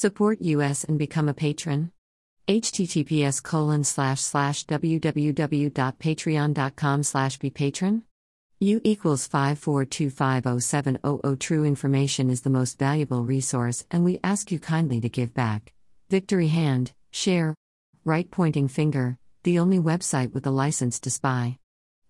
Support us and become a patron. https colon slash slash www.patreon.com slash be patron. U equals 54250700 True information is the most valuable resource, and we ask you kindly to give back. Victory hand, share, right pointing finger, the only website with a license to spy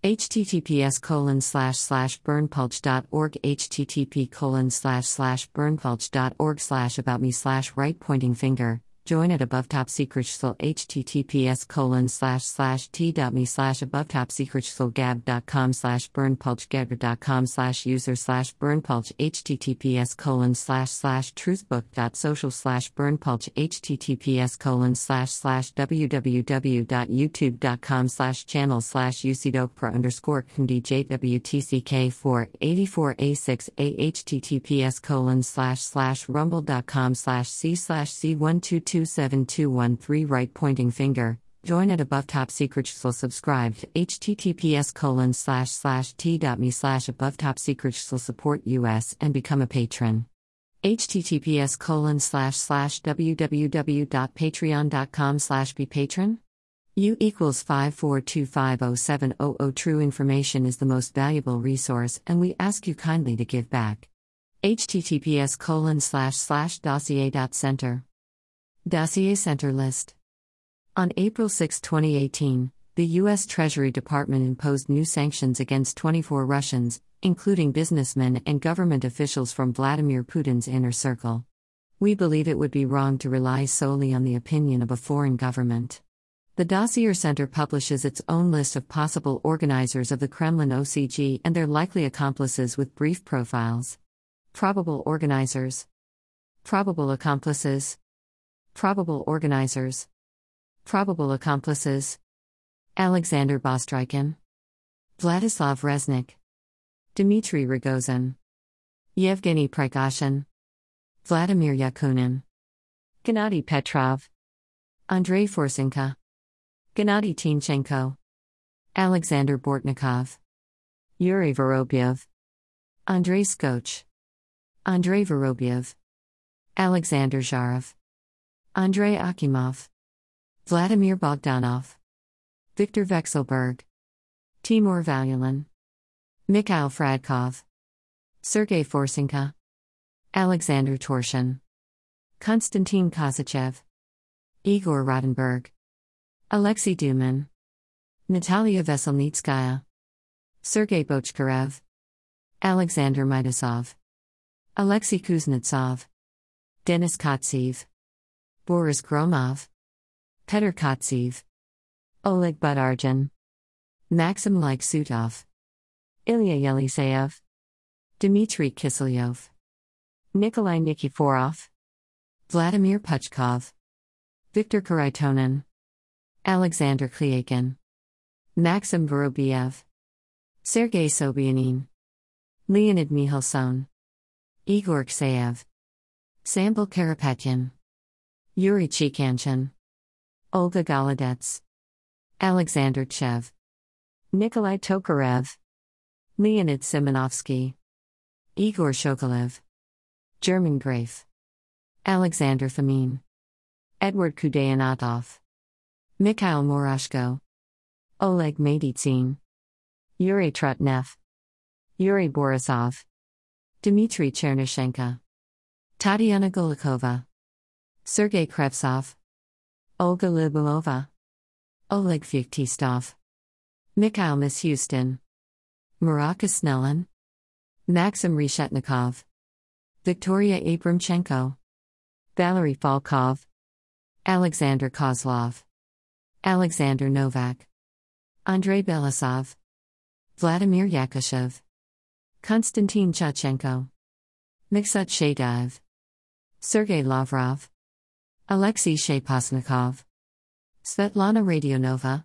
https colon slash slash berndpulch.org http colon slash slash berndpulch.org slash about me slash right pointing finger Join at above top secret still https colon slash slash t.me slash above top secret still gab.com slash berndpulchgabber.com slash user slash berndpulch https colon slash slash truthbook.social slash berndpulch https colon slash slash www.youtube.com slash channel slash ucdokpra underscore kmdjwtck4 84a6 a https colon slash slash rumble.com slash c slash c122 27213 right pointing finger. Join at above top secret so subscribe to https colon slash slash t.me slash above top secret support us and become a patron. Https colon slash slash www.patreon.com slash be patron. U equals 54250700 true information is the most valuable resource and we ask you kindly to give back. Https colon slash slash dossier.center Dossier Center List. On April 6, 2018, the U.S. Treasury Department imposed new sanctions against 24 Russians, including businessmen and government officials from Vladimir Putin's inner circle. We believe it would be wrong to rely solely on the opinion of a foreign government. The Dossier Center publishes its own list of possible organizers of the Kremlin OCG and their likely accomplices with brief profiles. Probable organizers, Probable accomplices, Probable organizers. Probable accomplices. Alexander Bastrykin. Vladislav Reznik. Dmitry Rogozin. Yevgeny Prigozhin. Vladimir Yakunin. Gennady Petrov. Andrei Fursenko. Gennady Timchenko. Alexander Bortnikov. Yuri Vorobyev. Andrei Skoch. Andrei Vorobyev. Alexander Zharov. Andrei Akimov, Vladimir Bogdanov, Viktor Vekselberg, Timur Valyulin, Mikhail Fradkov, Sergei Fursenko, Alexander Torshin, Konstantin Kosachev, Igor Rotenberg, Alexei Dyumin, Natalia Veselnitskaya, Sergei Bochkarev, Alexander Midasov, Alexei Kuznetsov, Denis Kotsev, Boris Gromov, Petr Kotsev, Oleg Budargin, Maxim Liksutov, Ilya Yeliseyev, Dmitry Kiselyov, Nikolai Nikiforov, Vladimir Puchkov, Viktor Kharitonin, Alexander Klyakin, Maxim Vorobiev, Sergei Sobyanin, Leonid Mikhelson, Igor Ksayev, Samvel Karapetyan. Yuri Chikhanchin, Olga Golodets, Alexander Chev, Nikolai Tokarev, Leonid Simanovsky, Igor Shokolev, German Graf, Alexander Fomin, Edward Khudaynatov, Mikhail Murashko, Oleg Matytsin, Yuri Trutnev, Yuri Borisov, Dmitry Chernyshenko, Tatiana Golikova. Sergei Kravtsov, Olga Lyubimova, Oleg Feoktistov, Mikhail Mishustin, Maraka Snellen, Maxim Reshetnikov, Victoria Abramchenko, Valery Falkov, Alexander Kozlov, Alexander Novak, Andrei Belousov, Vladimir Yakushev, Konstantin Chuychenko, Maksut Shadaev, Sergei Lavrov, Alexei Shepasnikov, Svetlana Radionova,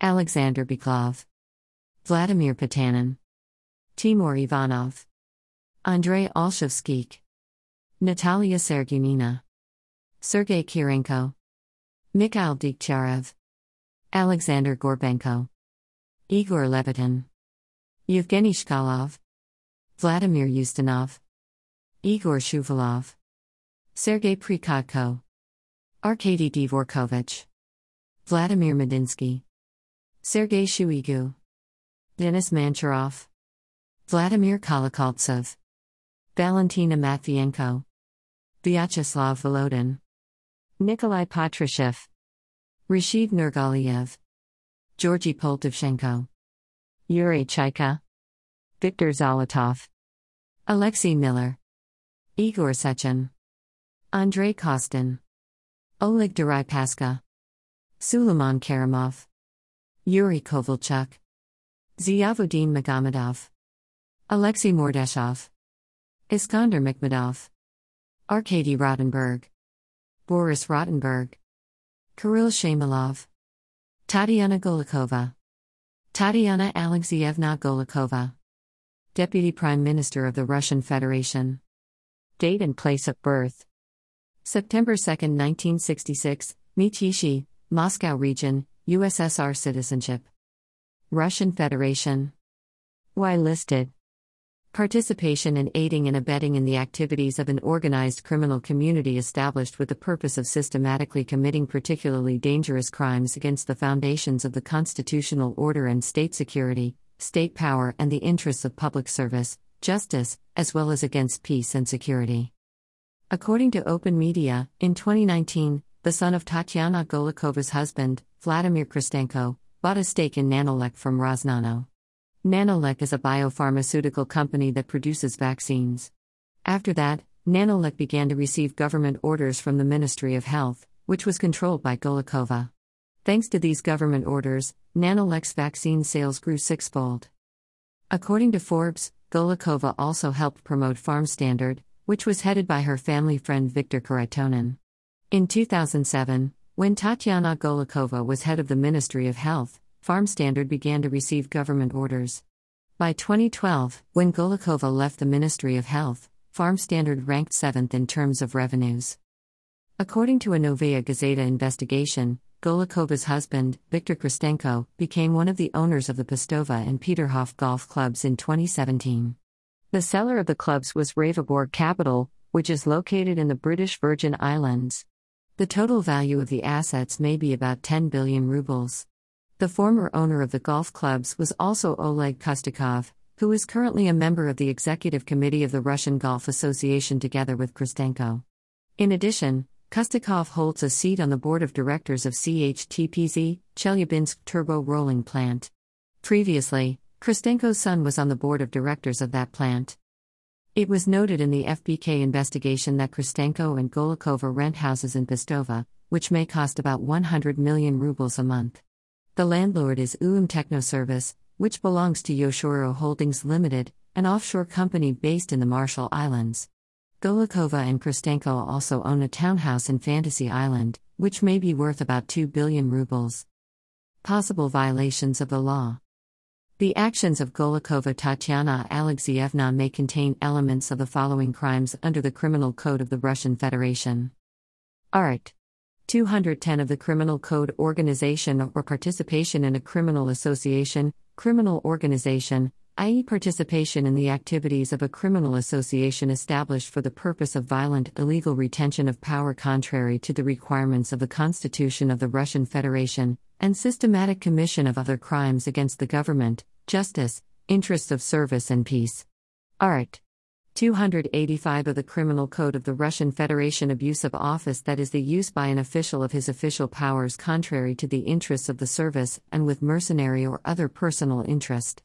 Alexander Biklov, Vladimir Potanin, Timur Ivanov, Andrei Olshavskik, Natalia Sergunina, Sergei Kiriyenko, Mikhail Dikcharev, Alexander Gorbenko, Igor Levitin, Yevgeny Shkolov, Vladimir Ustinov, Igor Shuvalov, Sergei Prikhodko, Arkady Dvorkovich, Vladimir Medinsky, Sergei Shoigu, Denis Manturov, Vladimir Kolokoltsov, Valentina Matvienko, Vyacheslav Volodin, Nikolai Patrushev, Rashid Nurgaliev, Georgy Poltavchenko, Yuri Chaika, Viktor Zolotov, Alexei Miller, Igor Sechin, Andrei Kostin, Oleg Deripaska, Suleiman Kerimov, Yuri Kovalchuk, Ziyavudin Magomedov, Alexei Mordashov, Iskander Makhmudov, Arkady Rotenberg, Boris Rotenberg, Kirill Shamalov, Tatiana Golikova, Tatiana Alexeyevna Golikova, Deputy Prime Minister of the Russian Federation. Date and place of birth September 2, 1966, Mytishchi, Moscow region, USSR citizenship. Russian Federation. Why listed? Participation in aiding and abetting in the activities of an organized criminal community established with the purpose of systematically committing particularly dangerous crimes against the foundations of the constitutional order and state security, state power, and the interests of public service, justice, as well as against peace and security. According to Open Media, in 2019, the son of Tatyana Golikova's husband, Vladimir Khristenko, bought a stake in Nanolek from Rosnano. Nanolek is a biopharmaceutical company that produces vaccines. After that, Nanolek began to receive government orders from the Ministry of Health, which was controlled by Golikova. Thanks to these government orders, Nanolek's vaccine sales grew sixfold. According to Forbes, Golikova also helped promote Pharmstandard, which was headed by her family friend Viktor Kharitonin. In 2007, when Tatyana Golikova was head of the Ministry of Health, Pharmstandard began to receive government orders. By 2012, when Golikova left the Ministry of Health, Pharmstandard ranked seventh in terms of revenues. According to a Novaya Gazeta investigation, Golikova's husband, Viktor Khristenko, became one of the owners of the Pestovo and Peterhof golf clubs in 2017. The seller of the clubs was Raveborg Capital, which is located in the British Virgin Islands. The total value of the assets may be about 10 billion rubles. The former owner of the golf clubs was also Oleg Kustikov, who is currently a member of the executive committee of the Russian Golf Association together with Khristenko. In addition, Kustikov holds a seat on the board of directors of CHTPZ, Chelyabinsk Turbo Rolling Plant. Previously, Khristenko's son was on the board of directors of that plant. It was noted in the FBK investigation that Khristenko and Golikova rent houses in Pestovo, which may cost about 100 million rubles a month. The landlord is UM Technoservice, which belongs to Yoshoro Holdings Limited, an offshore company based in the Marshall Islands. Golikova and Khristenko also own a townhouse in Fantasy Island, which may be worth about 2 billion rubles. Possible violations of the law. The actions of Golikova Tatyana Alexeyevna may contain elements of the following crimes under the Criminal Code of the Russian Federation. Art. 210 of the Criminal Code organization or participation in a criminal association, criminal organization, i.e., participation in the activities of a criminal association established for the purpose of violent, illegal retention of power contrary to the requirements of the Constitution of the Russian Federation, and systematic commission of other crimes against the government, justice, interests of service, and peace. Art. 285 of the Criminal Code of the Russian Federation abuse of office that is the use by an official of his official powers contrary to the interests of the service and with mercenary or other personal interest.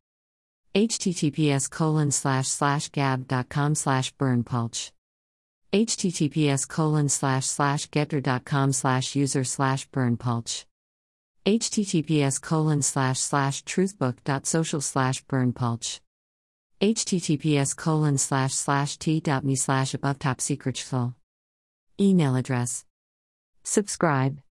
Https colon slash slash gab.com slash berndpulch. https colon slash slash getter.com slash user slash berndpulch. https colon slash slash truthbook.social slash berndpulch https colon slash slash t.me slash above top secret Email address Subscribe.